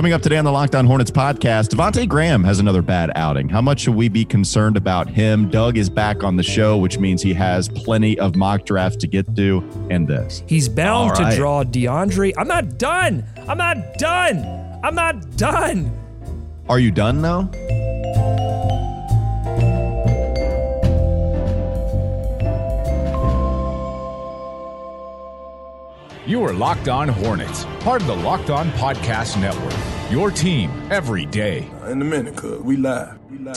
Coming up today on the Locked On Hornets podcast, Devonte Graham has another bad outing. How much should we be concerned about him? Doug is back on the show, which means he has plenty of mock drafts to get to. And this. He's bound right. to draw DeAndre. I'm not done. I'm not done. I'm not done. Are you done though? You are Locked On Hornets, part of the Locked On Podcast Network. Your team every day. In a minute, cuz we live. We live.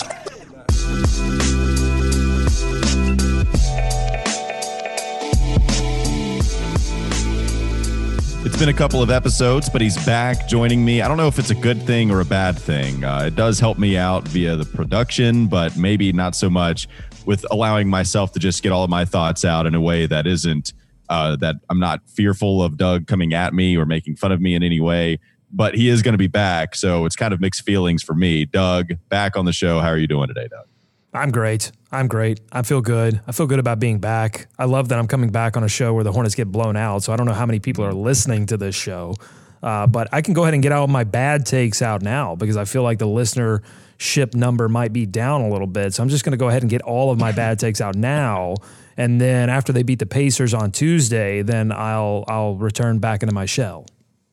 It's been a couple of episodes, but he's back joining me. I don't know if it's a good thing or a bad thing. Uh, it does help me out via the production, but maybe not so much with allowing myself to just get all of my thoughts out in a way that isn't uh, that I'm not fearful of Doug coming at me or making fun of me in any way. But he is going to be back, so it's kind of mixed feelings for me. Doug, back on the show. How are you doing today, Doug? I'm great. I'm great. I feel good. I feel good about being back. I love that I'm coming back on a show where the Hornets get blown out. So I don't know how many people are listening to this show, uh, but I can go ahead and get all my bad takes out now because I feel like the listenership number might be down a little bit. So I'm just going to go ahead and get all of my bad takes out now and then after they beat the Pacers on Tuesday, then I'll I'll return back into my shell.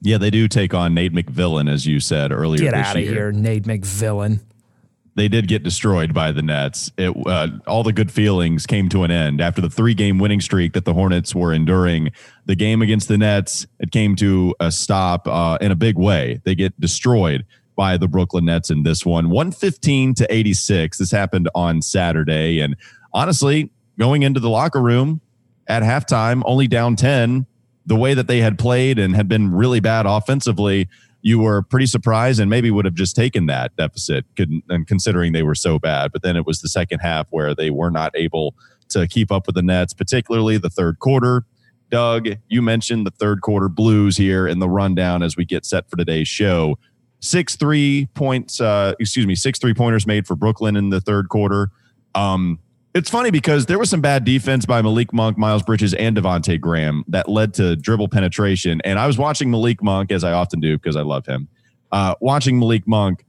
Yeah, they do take on Nate McVillain, as you said earlier. Get out of here, Nate McVillain. They did get destroyed by the Nets. It uh, all the good feelings came to an end after the three-game winning streak that the Hornets were enduring. The game against the Nets it came to a stop uh, in a big way. They get destroyed by the Brooklyn Nets in this one, one fifteen to eighty six. This happened on Saturday, and honestly, going into the locker room at halftime, only down 10, the way that they had played and had been really bad offensively, you were pretty surprised and maybe would have just taken that deficit and considering they were so bad. But then it was the second half where they were not able to keep up with the Nets, particularly the third quarter. Doug, you mentioned the third quarter blues here in the rundown as we get set for today's show. Six three points, uh, excuse me, six three pointers made for Brooklyn in the third quarter. Um, it's funny because there was some bad defense by Malik Monk, Miles Bridges, and Devonte Graham that led to dribble penetration. And I was watching Malik Monk as I often do because I love him. Uh, watching Malik Monk,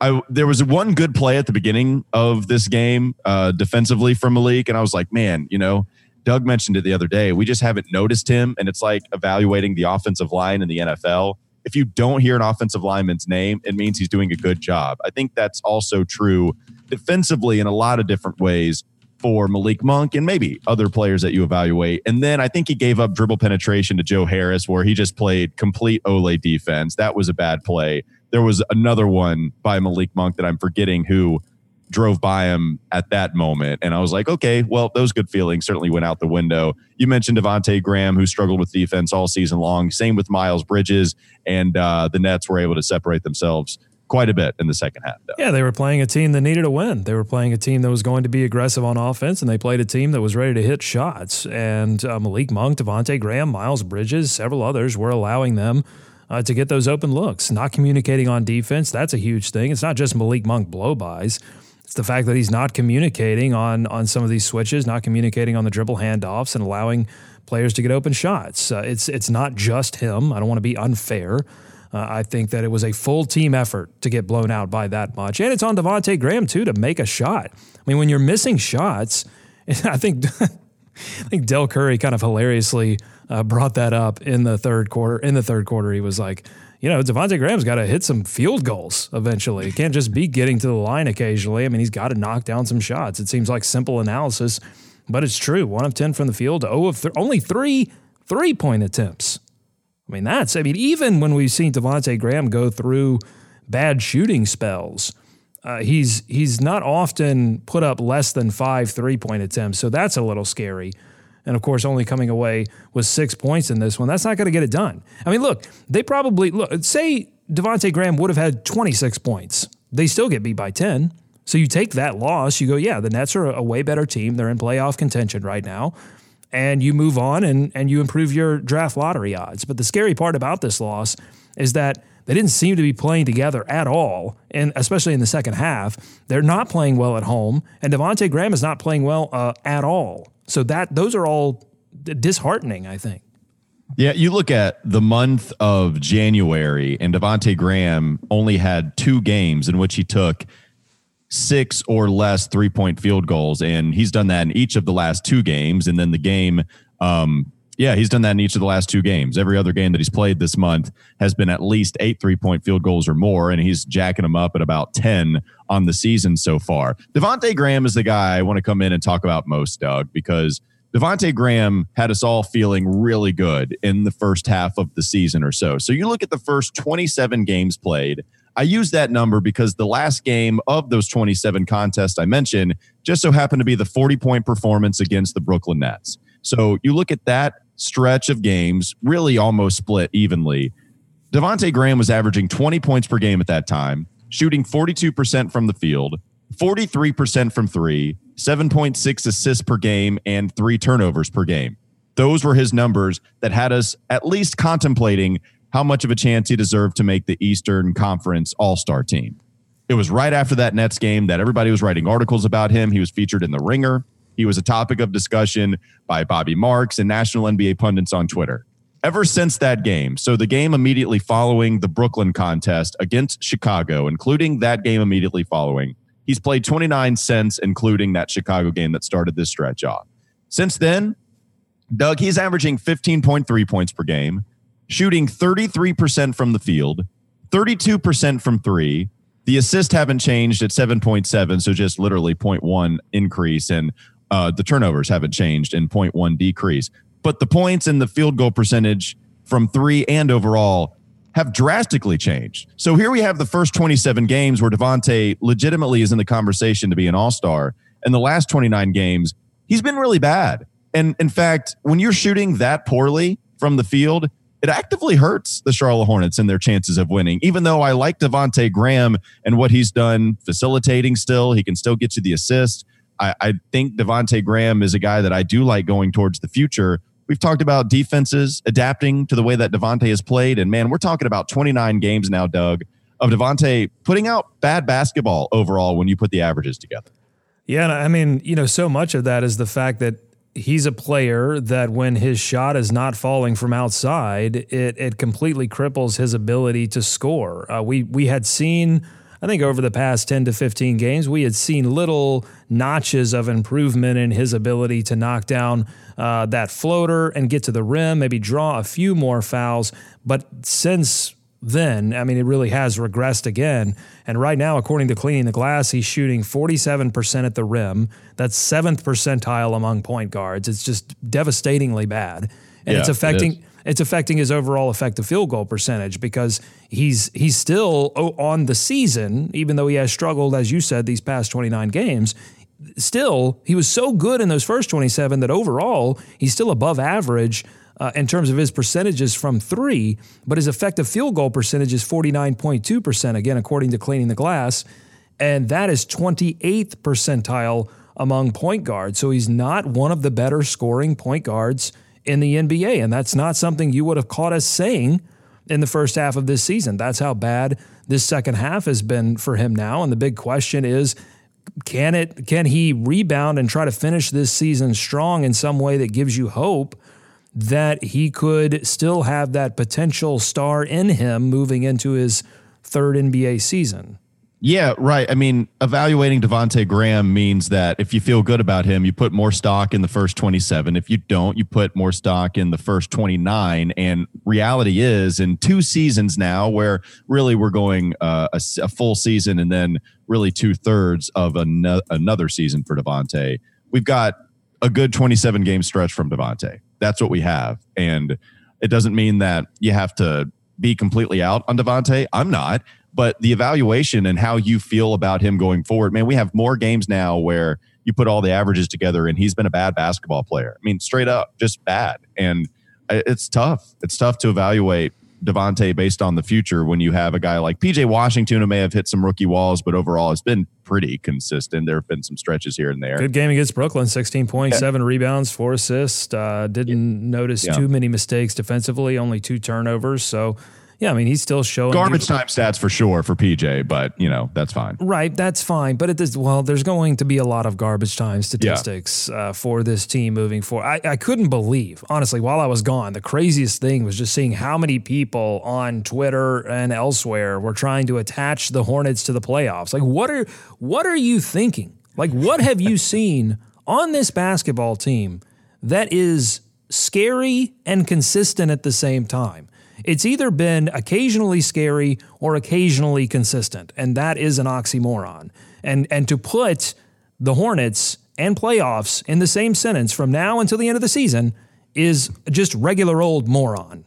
I there was one good play at the beginning of this game uh, defensively from Malik, and I was like, man, you know, Doug mentioned it the other day. We just haven't noticed him, and it's like evaluating the offensive line in the NFL. If you don't hear an offensive lineman's name, it means he's doing a good job. I think that's also true defensively in a lot of different ways for Malik Monk and maybe other players that you evaluate. And then I think he gave up dribble penetration to Joe Harris, where he just played complete Ole defense. That was a bad play. There was another one by Malik Monk that I'm forgetting who drove by him at that moment. And I was like, okay, well, those good feelings certainly went out the window. You mentioned Devonte Graham, who struggled with defense all season long. Same with Miles Bridges. And uh, the Nets were able to separate themselves quite a bit in the second half. Though. Yeah, they were playing a team that needed a win. They were playing a team that was going to be aggressive on offense, and they played a team that was ready to hit shots. And uh, Malik Monk, Devonte Graham, Miles Bridges, several others were allowing them uh, to get those open looks. Not communicating on defense, that's a huge thing. It's not just Malik Monk blowbys. It's the fact that he's not communicating on on some of these switches, not communicating on the dribble handoffs, and allowing players to get open shots. Uh, it's it's not just him. I don't want to be unfair. Uh, I think that it was a full team effort to get blown out by that much. And it's on Devonte Graham, too, to make a shot. I mean, when you're missing shots, I think. I think Del Curry kind of hilariously uh, brought that up in the third quarter. In the third quarter, he was like, you know, Devonte Graham's got to hit some field goals eventually. He can't just be getting to the line occasionally. I mean, he's got to knock down some shots. It seems like simple analysis, but it's true. One of 10 from the field, oh of th- only three three point attempts. I mean, that's, I mean, even when we've seen Devonte Graham go through bad shooting spells, uh, he's he's not often put up less than five three point attempts. So that's a little scary. And of course, only coming away with six points in this one, that's not going to get it done. I mean, look, they probably, look, say Devonte Graham would have had 26 points. They still get beat by 10. So you take that loss, you go, yeah, the Nets are a way better team. They're in playoff contention right now and you move on and, and you improve your draft lottery odds. But the scary part about this loss is that they didn't seem to be playing together at all, and especially in the second half. They're not playing well at home, and Devonte Graham is not playing well uh, at all. So that those are all disheartening, I think. Yeah, you look at the month of January, and Devonte Graham only had two games in which he took six or less three point field goals, and he's done that in each of the last two games. And then the game, um, yeah, he's done that in each of the last two games. Every other game that he's played this month has been at least eight three point field goals or more, and he's jacking them up at about 10 on the season so far. Devonte Graham is the guy I want to come in and talk about most, Doug, because Devonte Graham had us all feeling really good in the first half of the season or so. So you look at the first 27 games played. I use that number because the last game of those 27 contests I mentioned just so happened to be the 40 point performance against the Brooklyn Nets. So you look at that stretch of games, really almost split evenly. Devonte Graham was averaging 20 points per game at that time, shooting 42% from the field, 43% from three, 7.6 assists per game, and three turnovers per game. Those were his numbers that had us at least contemplating how much of a chance he deserved to make the Eastern Conference All Star team. It was right after that Nets game that everybody was writing articles about him. He was featured in The Ringer. He was a topic of discussion by Bobby Marks and national NBA pundits on Twitter. Ever since that game, so the game immediately following the Brooklyn contest against Chicago, including that game immediately following, he's played 29 cents, including that Chicago game that started this stretch off. Since then, Doug, he's averaging 15.3 points per game, shooting 33% from the field, 32% from three. The assists haven't changed at 7.7, so just literally 0.1 increase. And uh, the turnovers haven't changed in 0.1 decrease. But the points and the field goal percentage from three and overall have drastically changed. So here we have the first 27 games where Devonte legitimately is in the conversation to be an all star. And the last 29 games, he's been really bad. And in fact, when you're shooting that poorly from the field, it actively hurts the Charlotte Hornets and their chances of winning. Even though I like Devonte Graham and what he's done facilitating still, he can still get you the assist. I, I think Devonte Graham is a guy that I do like going towards the future. We've talked about defenses adapting to the way that Devonte has played. And man, we're talking about 29 games now, Doug, of Devonte putting out bad basketball overall when you put the averages together. Yeah, I mean, you know, so much of that is the fact that he's a player that when his shot is not falling from outside, it it completely cripples his ability to score. Uh, we we had seen. I think over the past 10 to 15 games, we had seen little notches of improvement in his ability to knock down uh, that floater and get to the rim, maybe draw a few more fouls. But since then, I mean, it really has regressed again. And right now, according to Cleaning the Glass, he's shooting 47% at the rim. That's seventh percentile among point guards. It's just devastatingly bad. And Yeah, it's affecting is. it's affecting his overall effective field goal percentage because he's he's still on the season, even though he has struggled, as you said, these past 29 games. Still, he was so good in those first 27 that overall he's still above average uh, in terms of his percentages from three, but his effective field goal percentage is 49.2%, again, according to Cleaning the Glass. And that is 28th percentile among point guards. So he's not one of the better scoring point guards in the NBA. And that's not something you would have caught us saying in the first half of this season. That's how bad this second half has been for him now. And the big question is can it can he rebound and try to finish this season strong in some way that gives you hope that he could still have that potential star in him moving into his third NBA season? Yeah, right. I mean, evaluating Devonte Graham means that if you feel good about him, you put more stock in the first 27. If you don't, you put more stock in the first 29. And reality is, in two seasons now, where really we're going uh, a, a full season and then really two thirds of ano- another season for Devonte, we've got a good 27 game stretch from Devonte. That's what we have. And it doesn't mean that you have to be completely out on Devonte. I'm not. But the evaluation and how you feel about him going forward, man, we have more games now where you put all the averages together and he's been a bad basketball player. I mean, straight up, just bad. And uh, it's tough. It's tough to evaluate Devonte based on the future when you have a guy like PJ Washington who may have hit some rookie walls, but overall it's been pretty consistent. There have been some stretches here and there. Good game against Brooklyn, 16 points, seven rebounds, four assists. Uh, didn't notice Yeah. too many mistakes defensively, only two turnovers. So, Yeah, I mean he's still showing garbage time stats for sure for PJ, but you know that's fine. Right, that's fine. But it is well, there's going to be a lot of garbage time statistics yeah. uh, for this team moving forward. I, I couldn't believe, honestly, while I was gone, the craziest thing was just seeing how many people on Twitter and elsewhere were trying to attach the Hornets to the playoffs. Like, what are what are you thinking? Like, what have you seen on this basketball team that is scary and consistent at the same time? It's either been occasionally scary or occasionally consistent, and that is an oxymoron. And and to put the Hornets and playoffs in the same sentence from now until the end of the season is just regular old moron.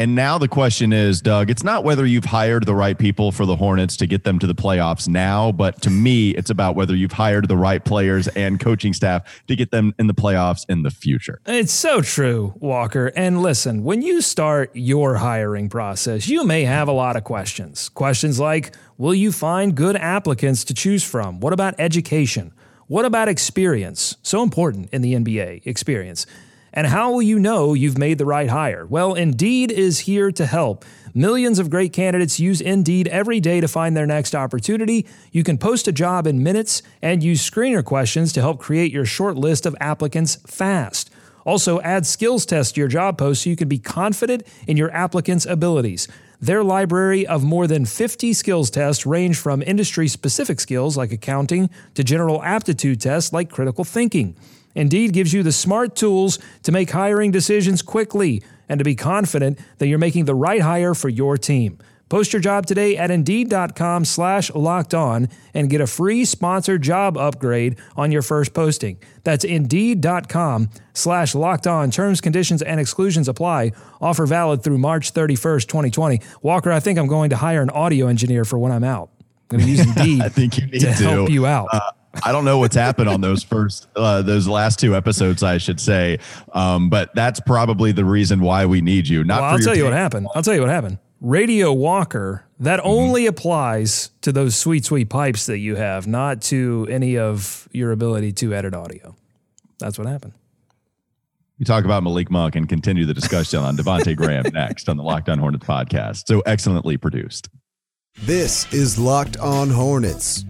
And now the question is, Doug, it's not whether you've hired the right people for the Hornets to get them to the playoffs now, but to me, it's about whether you've hired the right players and coaching staff to get them in the playoffs in the future. It's so true, Walker. And listen, when you start your hiring process, you may have a lot of questions. Questions like Will you find good applicants to choose from? What about education? What about experience? So important in the NBA, experience. And how will you know you've made the right hire? Well, Indeed is here to help. Millions of great candidates use Indeed every day to find their next opportunity. You can post a job in minutes and use screener questions to help create your short list of applicants fast. Also, add skills tests to your job post so you can be confident in your applicant's abilities. Their library of more than 50 skills tests range from industry specific skills like accounting to general aptitude tests like critical thinking. Indeed gives you the smart tools to make hiring decisions quickly and to be confident that you're making the right hire for your team. Post your job today at Indeed.com slash locked on and get a free sponsored job upgrade on your first posting. That's Indeed.com slash locked on. Terms, conditions, and exclusions apply. Offer valid through March 31st, 2020. Walker, I think I'm going to hire an audio engineer for when I'm out. I'm going to use Indeed I think you need to, to help you out. Uh, I don't know what's happened on those first, uh, those last two episodes, I should say. Um, but that's probably the reason why we need you. Not. Well, I'll tell you what happened. I'll tell you what happened. Radio Walker. That mm-hmm. only applies to those sweet, sweet pipes that you have, not to any of your ability to edit audio. That's what happened. We talk about Malik Monk and continue the discussion on Devonte Graham next on the Locked On Hornets podcast. So excellently produced. This is Locked On Hornets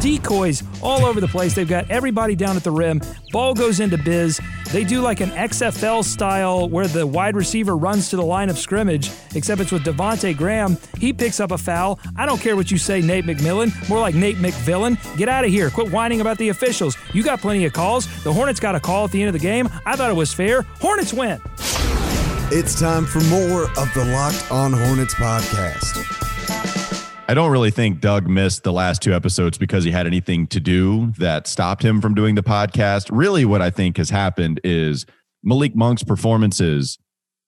decoys all over the place. They've got everybody down at the rim. Ball goes into biz. They do like an XFL style where the wide receiver runs to the line of scrimmage, except it's with Devonte Graham. He picks up a foul. I don't care what you say, Nate McMillan. More like Nate McVillain. Get out of here. Quit whining about the officials. You got plenty of calls. The Hornets got a call at the end of the game. I thought it was fair. Hornets win. It's time for more of the Locked On Hornets podcast. I don't really think Doug missed the last two episodes because he had anything to do that stopped him from doing the podcast. Really, what I think has happened is Malik Monk's performances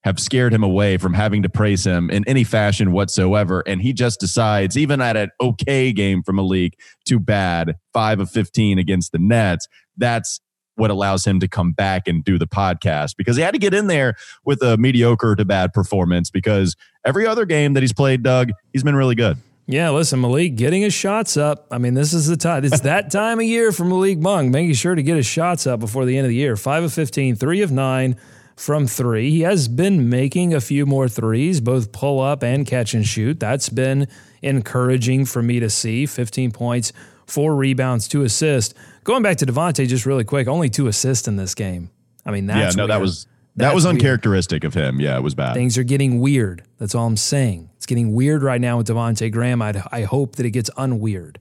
have scared him away from having to praise him in any fashion whatsoever. And he just decides, even at an okay game from Malik, too bad, five of 15 against the Nets. That's what allows him to come back and do the podcast because he had to get in there with a mediocre to bad performance because every other game that he's played, Doug, he's been really good. Yeah, listen, Malik getting his shots up. I mean, this is the time. It's that time of year for Malik Monk, making sure to get his shots up before the end of the year. Five of 15, three of nine from three. He has been making a few more threes, both pull up and catch and shoot. That's been encouraging for me to see. 15 points, four rebounds, two assists. Going back to Devonte, just really quick, only two assists in this game. I mean, that's yeah, no, weird. that was that was uncharacteristic weird. of him. Yeah, it was bad. Things are getting weird. That's all I'm saying. It's getting weird right now with Devonte Graham. I'd, I hope that it gets unweird.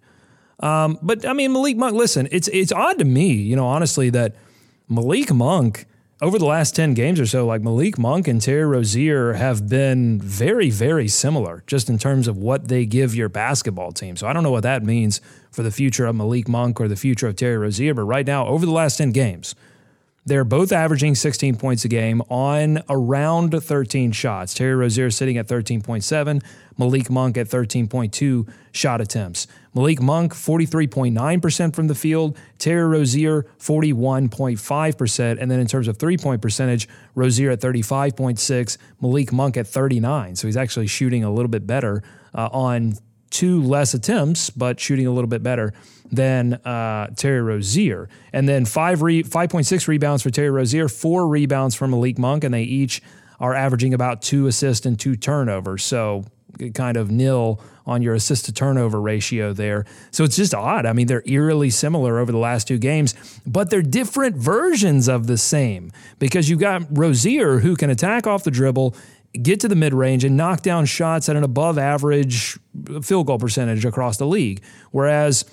Um, but I mean, Malik Monk. Listen, it's it's odd to me, you know, honestly, that Malik Monk over the last ten games or so, like Malik Monk and Terry Rozier have been very, very similar, just in terms of what they give your basketball team. So I don't know what that means for the future of Malik Monk or the future of Terry Rozier. But right now, over the last ten games, they're both averaging 16 points a game on around 13 shots. Terry Rozier sitting at 13.7, Malik Monk at 13.2 shot attempts. Malik Monk, 43.9% from the field, Terry Rozier, 41.5%. And then in terms of three point percentage, Rozier at 35.6, Malik Monk at 39. So he's actually shooting a little bit better uh, on two less attempts, but shooting a little bit better than uh, Terry Rozier. And then five re- 5.6 rebounds for Terry Rozier, four rebounds from Malik Monk, and they each are averaging about two assists and two turnovers. So kind of nil on your assist to turnover ratio there. So it's just odd. I mean, they're eerily similar over the last two games, but they're different versions of the same because you've got Rozier who can attack off the dribble, get to the mid range, and knock down shots at an above average field goal percentage across the league. Whereas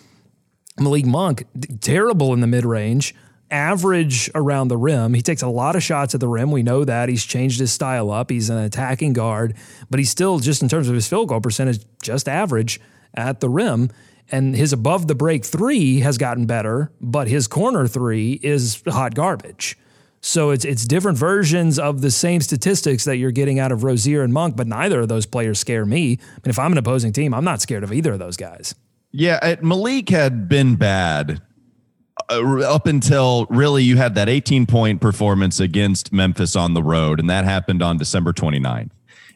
Malik Monk, terrible in the mid range average around the rim. He takes a lot of shots at the rim. We know that. He's changed his style up. He's an attacking guard, but he's still, just in terms of his field goal percentage, just average at the rim. And his above the break three has gotten better, but his corner three is hot garbage. So it's it's different versions of the same statistics that you're getting out of Rozier and Monk, but neither of those players scare me. I mean, if I'm an opposing team, I'm not scared of either of those guys. Yeah, Malik had been bad uh, up until really you had that 18 point performance against Memphis on the road, and that happened on December 29th.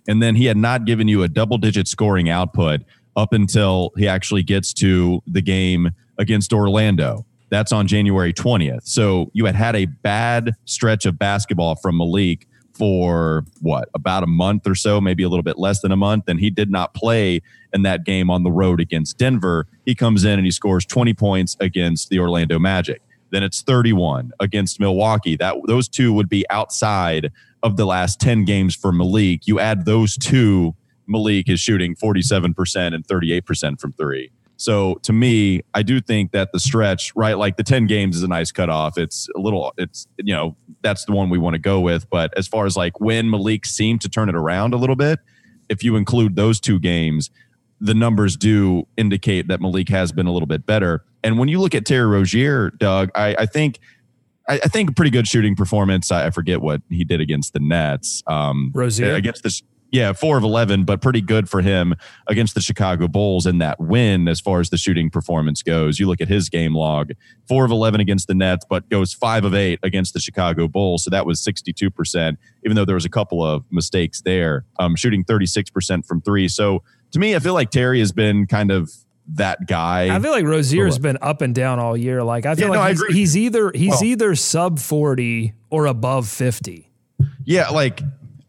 And then he had not given you a double digit scoring output up until he actually gets to the game against Orlando. That's on January 20th. So you had had a bad stretch of basketball from Malik for what about a month or so, maybe a little bit less than a month, and he did not play in that game on the road against Denver. He comes in and he scores 20 points against the Orlando Magic. Then it's 31 against Milwaukee. That those two would be outside of the last 10 games for Malik. You add those two, Malik is shooting 47% and 38% from three. So to me, I do think that the stretch, right, like the 10 games is a nice cutoff. It's a little, it's, you know, that's the one we want to go with. But as far as like when Malik seemed to turn it around a little bit, if you include those two games, the numbers do indicate that Malik has been a little bit better. And when you look at Terry Rozier, Doug, I, I think I, I, think a pretty good shooting performance. I, I, forget what he did against the Nets. Um, Rozier against the yeah, four of 11, but pretty good for him against the Chicago Bulls in that win as far as the shooting performance goes. You look at his game log, four of 11 against the Nets, but goes five of eight against the Chicago Bulls. So that was 62%, even though there was a couple of mistakes there, um, shooting 36% from three. So to me, I feel like Terry has been kind of that guy. I feel like Rozier's been up and down all year. Like I feel yeah, like no, he's, he's, either he's well, either sub 40 or above 50. Yeah, like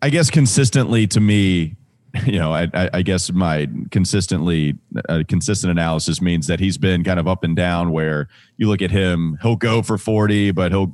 I guess consistently to me, you know, I, I, I guess my consistently uh, consistent analysis means that he's been kind of up and down. Where you look at him, he'll go for forty, but he'll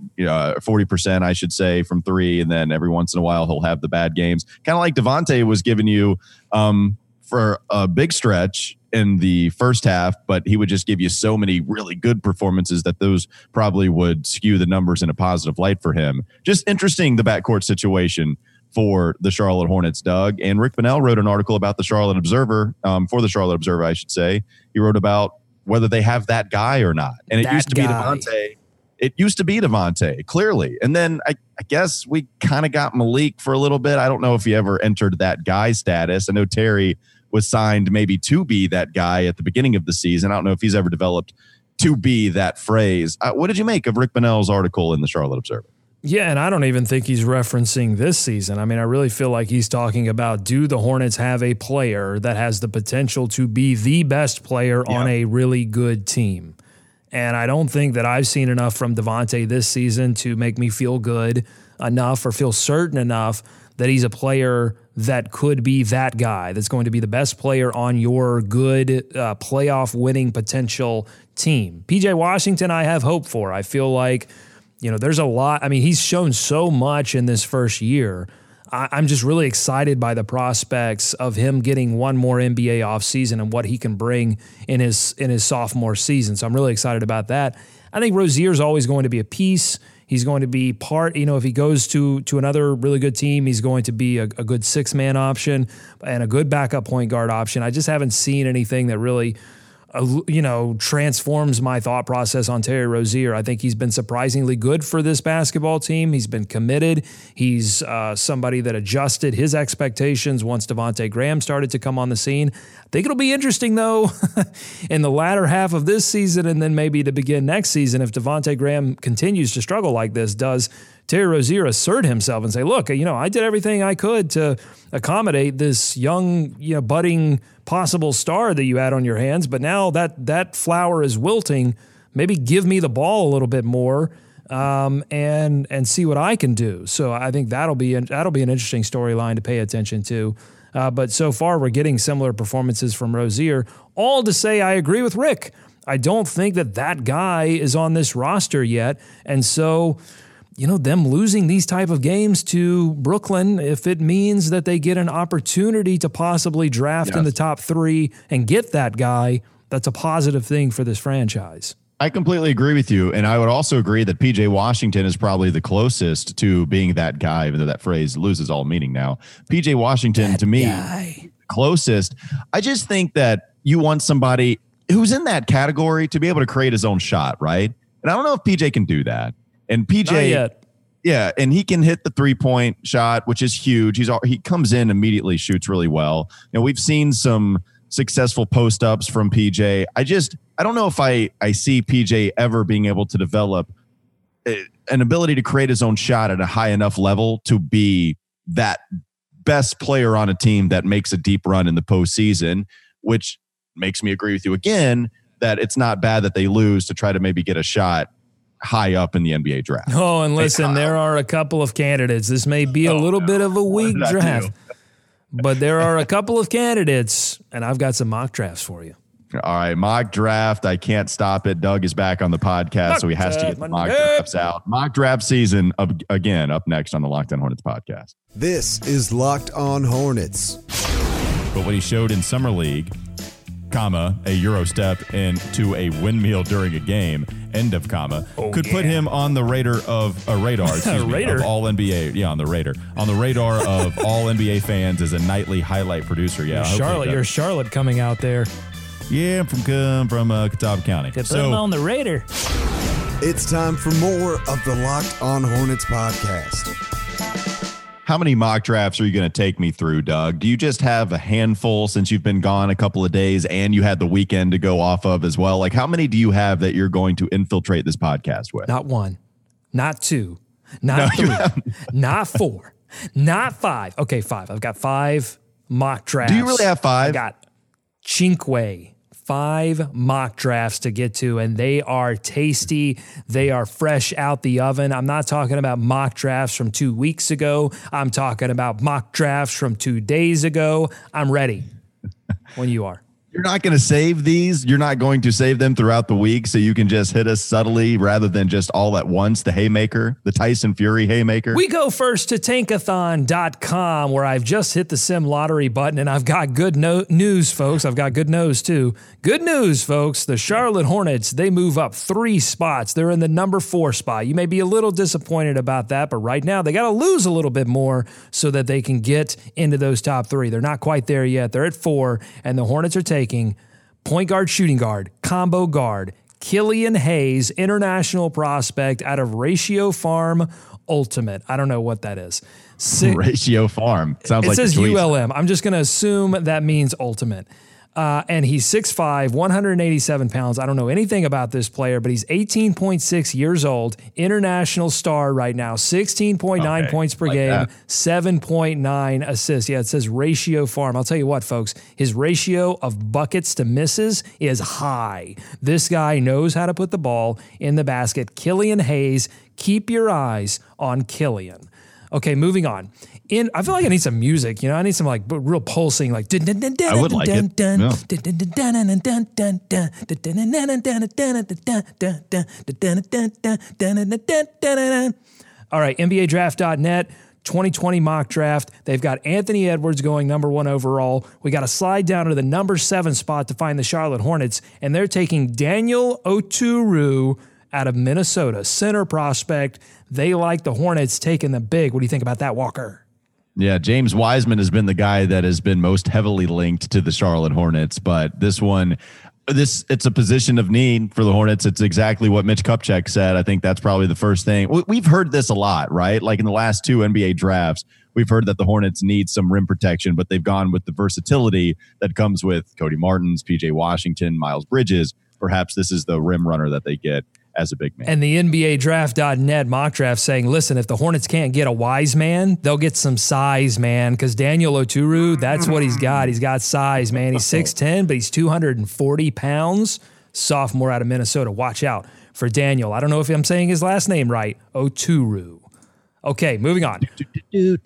forty percent, I should say, from three, and then every once in a while he'll have the bad games, kind of like Devonte was giving you um, for a big stretch in the first half, but he would just give you so many really good performances that those probably would skew the numbers in a positive light for him. Just interesting the backcourt situation for the Charlotte Hornets, Doug. And Rick Bonnell wrote an article about the Charlotte Observer, um, for the Charlotte Observer, I should say. He wrote about whether they have that guy or not. And it that used to guy. be Devonte. It used to be Devonte, clearly. And then I, I guess we kind of got Malik for a little bit. I don't know if he ever entered that guy status. I know Terry was signed maybe to be that guy at the beginning of the season. I don't know if he's ever developed to be that phrase. Uh, what did you make of Rick Bonnell's article in the Charlotte Observer? Yeah, and I don't even think he's referencing this season. I mean, I really feel like he's talking about do the Hornets have a player that has the potential to be the best player yeah. on a really good team? And I don't think that I've seen enough from Devonte this season to make me feel good enough or feel certain enough that he's a player that could be that guy that's going to be the best player on your good uh, playoff winning potential team. PJ Washington, I have hope for. I feel like you know, there's a lot. I mean, he's shown so much in this first year. I, am just really excited by the prospects of him getting one more NBA offseason and what he can bring in his in his sophomore season. So I'm really excited about that. I think Rozier is always going to be a piece. He's going to be part, you know, if he goes to to another really good team, he's going to be a, a good six man option and a good backup point guard option. I just haven't seen anything that really you know, transforms my thought process on Terry Rozier. I think he's been surprisingly good for this basketball team. He's been committed. He's uh, somebody that adjusted his expectations once Devonte Graham started to come on the scene. I think it'll be interesting though in the latter half of this season and then maybe to begin next season if Devonte Graham continues to struggle like this. Does Terry Rozier assert himself and say, "Look, you know, I did everything I could to accommodate this young, you know, budding possible star that you had on your hands, but now that that flower is wilting. Maybe give me the ball a little bit more." um, and and see what I can do. So I think that'll be an, that'll be an interesting storyline to pay attention to. Uh, but so far, we're getting similar performances from Rozier. All to say, I agree with Rick. I don't think that that guy is on this roster yet, and so you know them losing these type of games to Brooklyn, if it means that they get an opportunity to possibly draft yes. in the top three and get that guy, that's a positive thing for this franchise. I completely agree with you. And I would also agree that PJ Washington is probably the closest to being that guy, even though that phrase loses all meaning now. PJ Washington, that to me, guy. closest. I just think that you want somebody who's in that category to be able to create his own shot, right? And I don't know if PJ can do that. And PJ, yeah, and he can hit the three point shot, which is huge. He's he comes in immediately, shoots really well. You know, we've seen some successful post ups from PJ. I just I don't know if I I see PJ ever being able to develop eh, an ability to create his own shot at a high enough level to be that best player on a team that makes a deep run in the postseason, which makes me agree with you again that it's not bad that they lose to try to maybe get a shot high up in the NBA draft. Oh, and listen, there are a couple of candidates. This may be a oh, little no. bit of a weak draft but there are a couple of candidates, and I've got some mock drafts for you. All right, mock draft. I can't stop it. Doug is back on the podcast, mock so he has to get the mock drafts out. Mock draft season of, again up next on the Locked On Hornets podcast. This is Locked On Hornets. But what he showed in summer league comma, a Euro step into a windmill during a game, end of comma, oh, could yeah. put him on the radar of a radar, excuse me, of all NBA. Yeah, on the radar. On the radar of all NBA fans as a nightly highlight producer. Yeah. Charlotte, you're Charlotte coming out there. Yeah, I'm from um, from uh, Catawba County. Put so, him on the radar. It's time for more of the Locked On Hornets podcast. How many mock drafts are you going to take me through, Doug? Do you just have a handful since you've been gone a couple of days and you had the weekend to go off of as well? Like, how many do you have that you're going to infiltrate this podcast with? Not one, not two, not no, three, not four, not five. Okay, five. I've got five mock drafts. Do you really have five? I got Chinque five mock drafts to get to, and they are tasty. They are fresh out the oven. I'm not talking about mock drafts from two weeks ago. I'm talking about mock drafts from two days ago. I'm ready when you are. You're not going to save these. You're not going to save them throughout the week so you can just hit us subtly rather than just all at once. The haymaker, the Tyson Fury haymaker. We go first to tankathon.com where I've just hit the sim lottery button and I've got good no- news, folks. I've got good news too. Good news, folks. The Charlotte Hornets, they move up three spots. They're in the number four spot. You may be a little disappointed about that, but right now they got to lose a little bit more so that they can get into those top three. They're not quite there yet. They're at four, and the Hornets are taking taking point guard, shooting guard, combo guard, Killian Hayes, international prospect out of Ratiopharm Ultimate. I don't know what that is. Ratiopharm sounds it like it says ULM. I'm just going to assume that means Ultimate. Uh, and he's 6'5, 187 pounds. I don't know anything about this player, but he's 18.6 years old, international star right now, 16.9 okay, points per like game, 7.9 assists. Yeah, it says ratio farm. I'll tell you what, folks, his ratio of buckets to misses is high. This guy knows how to put the ball in the basket. Killian Hayes, keep your eyes on Killian. Okay, moving on in I feel like I need some music, you know. I need some like real pulsing, like I would like it. All right, NBADraft.net. 2020 mock draft. They've got Anthony Edwards going number one overall. We got to slide down to the number seven spot to find the Charlotte Hornets, and they're taking Daniel Oturu out of Minnesota, center prospect. They like the Hornets taking the big. What do you think about that, Walker? Yeah, James Wiseman has been the guy that has been most heavily linked to the Charlotte Hornets, but this one this it's a position of need for the Hornets. It's exactly what Mitch Kupchak said. I think that's probably the first thing. We've heard this a lot, right? Like in the last two NBA drafts, we've heard that the Hornets need some rim protection, but they've gone with the versatility that comes with Cody Martins, PJ Washington, Miles Bridges. Perhaps this is the rim runner that they get as a big man. And the NBA draft.net mock draft saying, listen, if the Hornets can't get a wise man, they'll get some size, man. Because Daniel Oturu, that's what he's got. He's got size, man. He's 6'10, but he's 240 pounds. sophomore out of Minnesota. Watch out for Daniel. I don't know if I'm saying his last name right. Oturu. Okay, moving on. Moving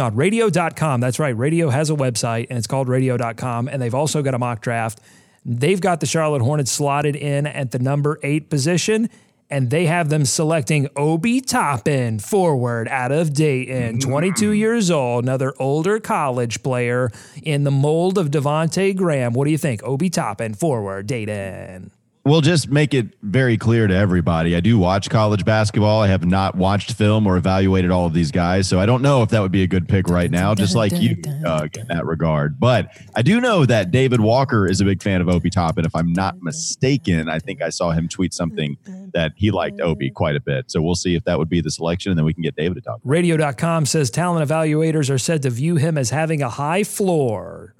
on. Radio.com. That's right. Radio has a website and it's called radio.com. And they've also got a mock draft. They've got the Charlotte Hornets slotted in at the number eight position and they have them selecting Obi Toppin, forward out of Dayton, mm-hmm. 22 years old, another older college player in the mold of Devonte Graham. What do you think? Obi Toppin, forward, Dayton. We'll just make it very clear to everybody. I do watch college basketball. I have not watched film or evaluated all of these guys, so I don't know if that would be a good pick right now, just like you, in that regard. But I do know that David Walker is a big fan of Obi Toppin. If I'm not mistaken, I think I saw him tweet something that he liked Obi quite a bit. So we'll see if that would be the selection, and then we can get David to talk. Radio.com says talent evaluators are said to view him as having a high floor.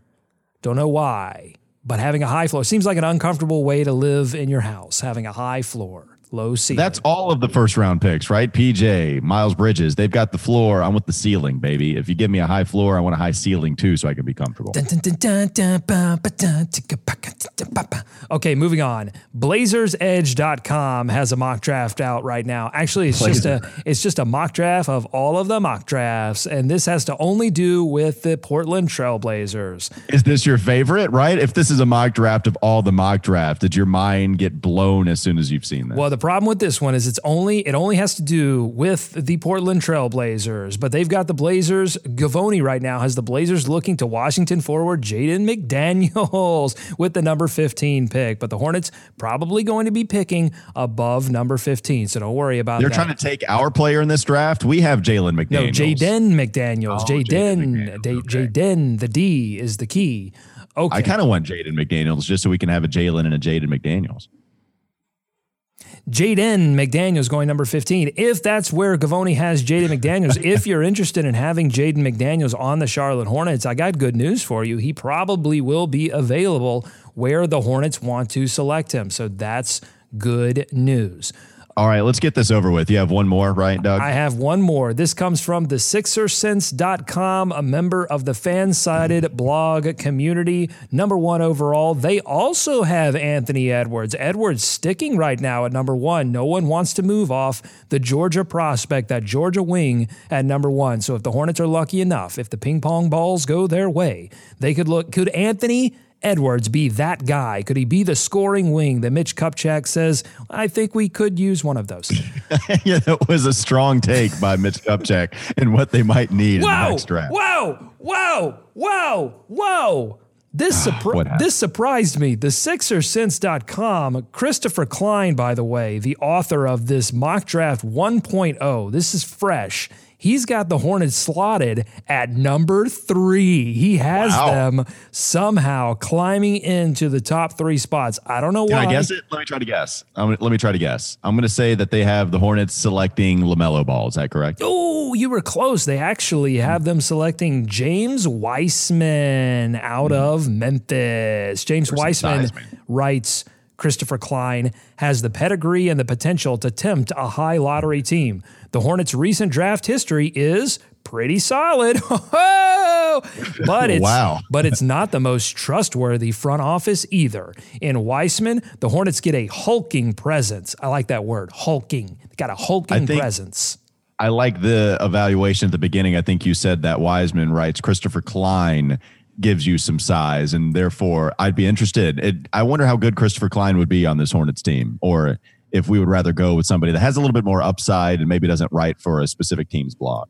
Don't know why but having a high floor seems like an uncomfortable way to live in your house, having a high floor low ceiling. That's all of the first round picks, right? PJ, Miles Bridges, they've got the floor. I want the ceiling, baby. If you give me a high floor, I want a high ceiling too, so I can be comfortable. Okay, moving on. BlazersEdge.com has a mock draft out right now. Actually, it's just a it's just a mock draft of all of the mock drafts, and this has to only do with the Portland Trailblazers. Is this your favorite? Right? If this is a mock draft of all the mock drafts, did your mind get blown as soon as you've seen this? Well, the problem with this one is it's only it only has to do with the Portland Trailblazers, but they've got the Blazers. Gavoni right now has the Blazers looking to Washington forward Jaden McDaniels with the number 15 pick, but the Hornets probably going to be picking above number 15, so don't worry about that. They're that. trying to take our player in this draft. We have Jalen McDaniels. No, Jaden McDaniels. Oh, Jaden. Jaden. The D is the key. Okay. I kind of want Jaden McDaniels just so we can have a Jalen and a Jaden McDaniels. Jaden McDaniels going number 15. If that's where Gavoni has Jaden McDaniels, if you're interested in having Jaden McDaniels on the Charlotte Hornets, I got good news for you. He probably will be available where the Hornets want to select him. So that's good news. All right, let's get this over with. You have one more, right, Doug? I have one more. This comes from the Sixersense.com, a member of the fan sided blog community, number one overall. They also have Anthony Edwards. Edwards sticking right now at number one. No one wants to move off the Georgia prospect, that Georgia wing at number one. So if the Hornets are lucky enough, if the ping pong balls go their way, they could look. Could Anthony Edwards be that guy? Could he be the scoring wing that Mitch Kupchak says, I think we could use one of those? yeah, that was a strong take by Mitch Kupchak and what they might need in the next draft. Whoa! Whoa! Whoa! Whoa! This, ah, surpri- this surprised me. The Sixersense.com, Christopher Klein, by the way, the author of this mock draft 1.0, this is fresh. He's got the Hornets slotted at number three. He has Wow. them somehow climbing into the top three spots. I don't know Can why. I guess it? Let me try to guess. I'm, let me try to guess. I'm going to say that they have the Hornets selecting LaMelo Ball. Is that correct? Oh, you were close. They actually have them selecting James Wiseman out hmm. of Memphis. James Wiseman size, writes Christopher Klein has the pedigree and the potential to tempt a high lottery team. The Hornets' recent draft history is pretty solid. but it's Wow. but it's not the most trustworthy front office either. In Wiseman, the Hornets get a hulking presence. I like that word, hulking. They got a hulking think- presence. I like the evaluation at the beginning. I think you said that Wiseman writes Christopher Klein gives you some size, and therefore I'd be interested. It, I wonder how good Christopher Klein would be on this Hornets team, or if we would rather go with somebody that has a little bit more upside and maybe doesn't write for a specific team's blog.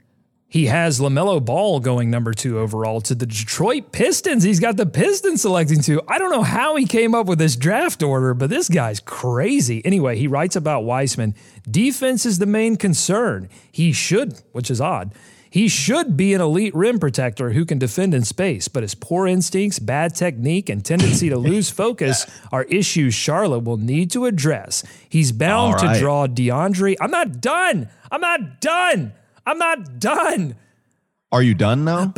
He has LaMelo Ball going number two overall to the Detroit Pistons. He's got the Pistons selecting two. I don't know how he came up with this draft order, but this guy's crazy. Anyway, he writes about Wiseman. Defense is the main concern. He should, which is odd. He should be an elite rim protector who can defend in space, but his poor instincts, bad technique, and tendency to lose focus are issues Charlotte will need to address. He's bound All to draw DeAndre. I'm not done. I'm not done. I'm not done. Are you done now?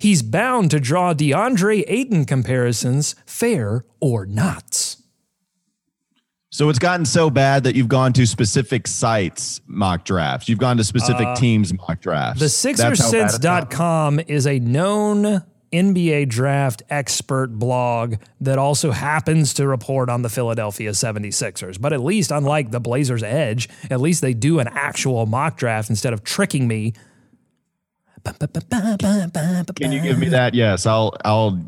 He's bound to draw DeAndre Ayton comparisons, fair or not. So it's gotten so bad that you've gone to specific sites mock drafts. You've gone to specific teams mock drafts. Uh, The That's how bad. SixerSense.com is a known NBA draft expert blog that also happens to report on the Philadelphia 76ers. But at least, unlike the Blazers Edge, at least they do an actual mock draft instead of tricking me can you give me that? Yes, I'll I'll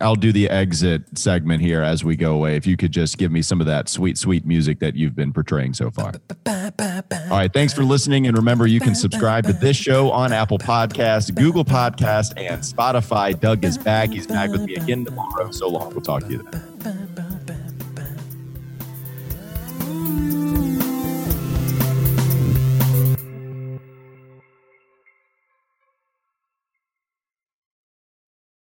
I'll do the exit segment here as we go away. If you could just give me some of that sweet sweet music that you've been portraying so far. All right, thanks for listening and remember you can subscribe to this show on Apple Podcast, Google Podcast and Spotify. Doug is back. He's back with me again tomorrow. So long. We'll talk to you then.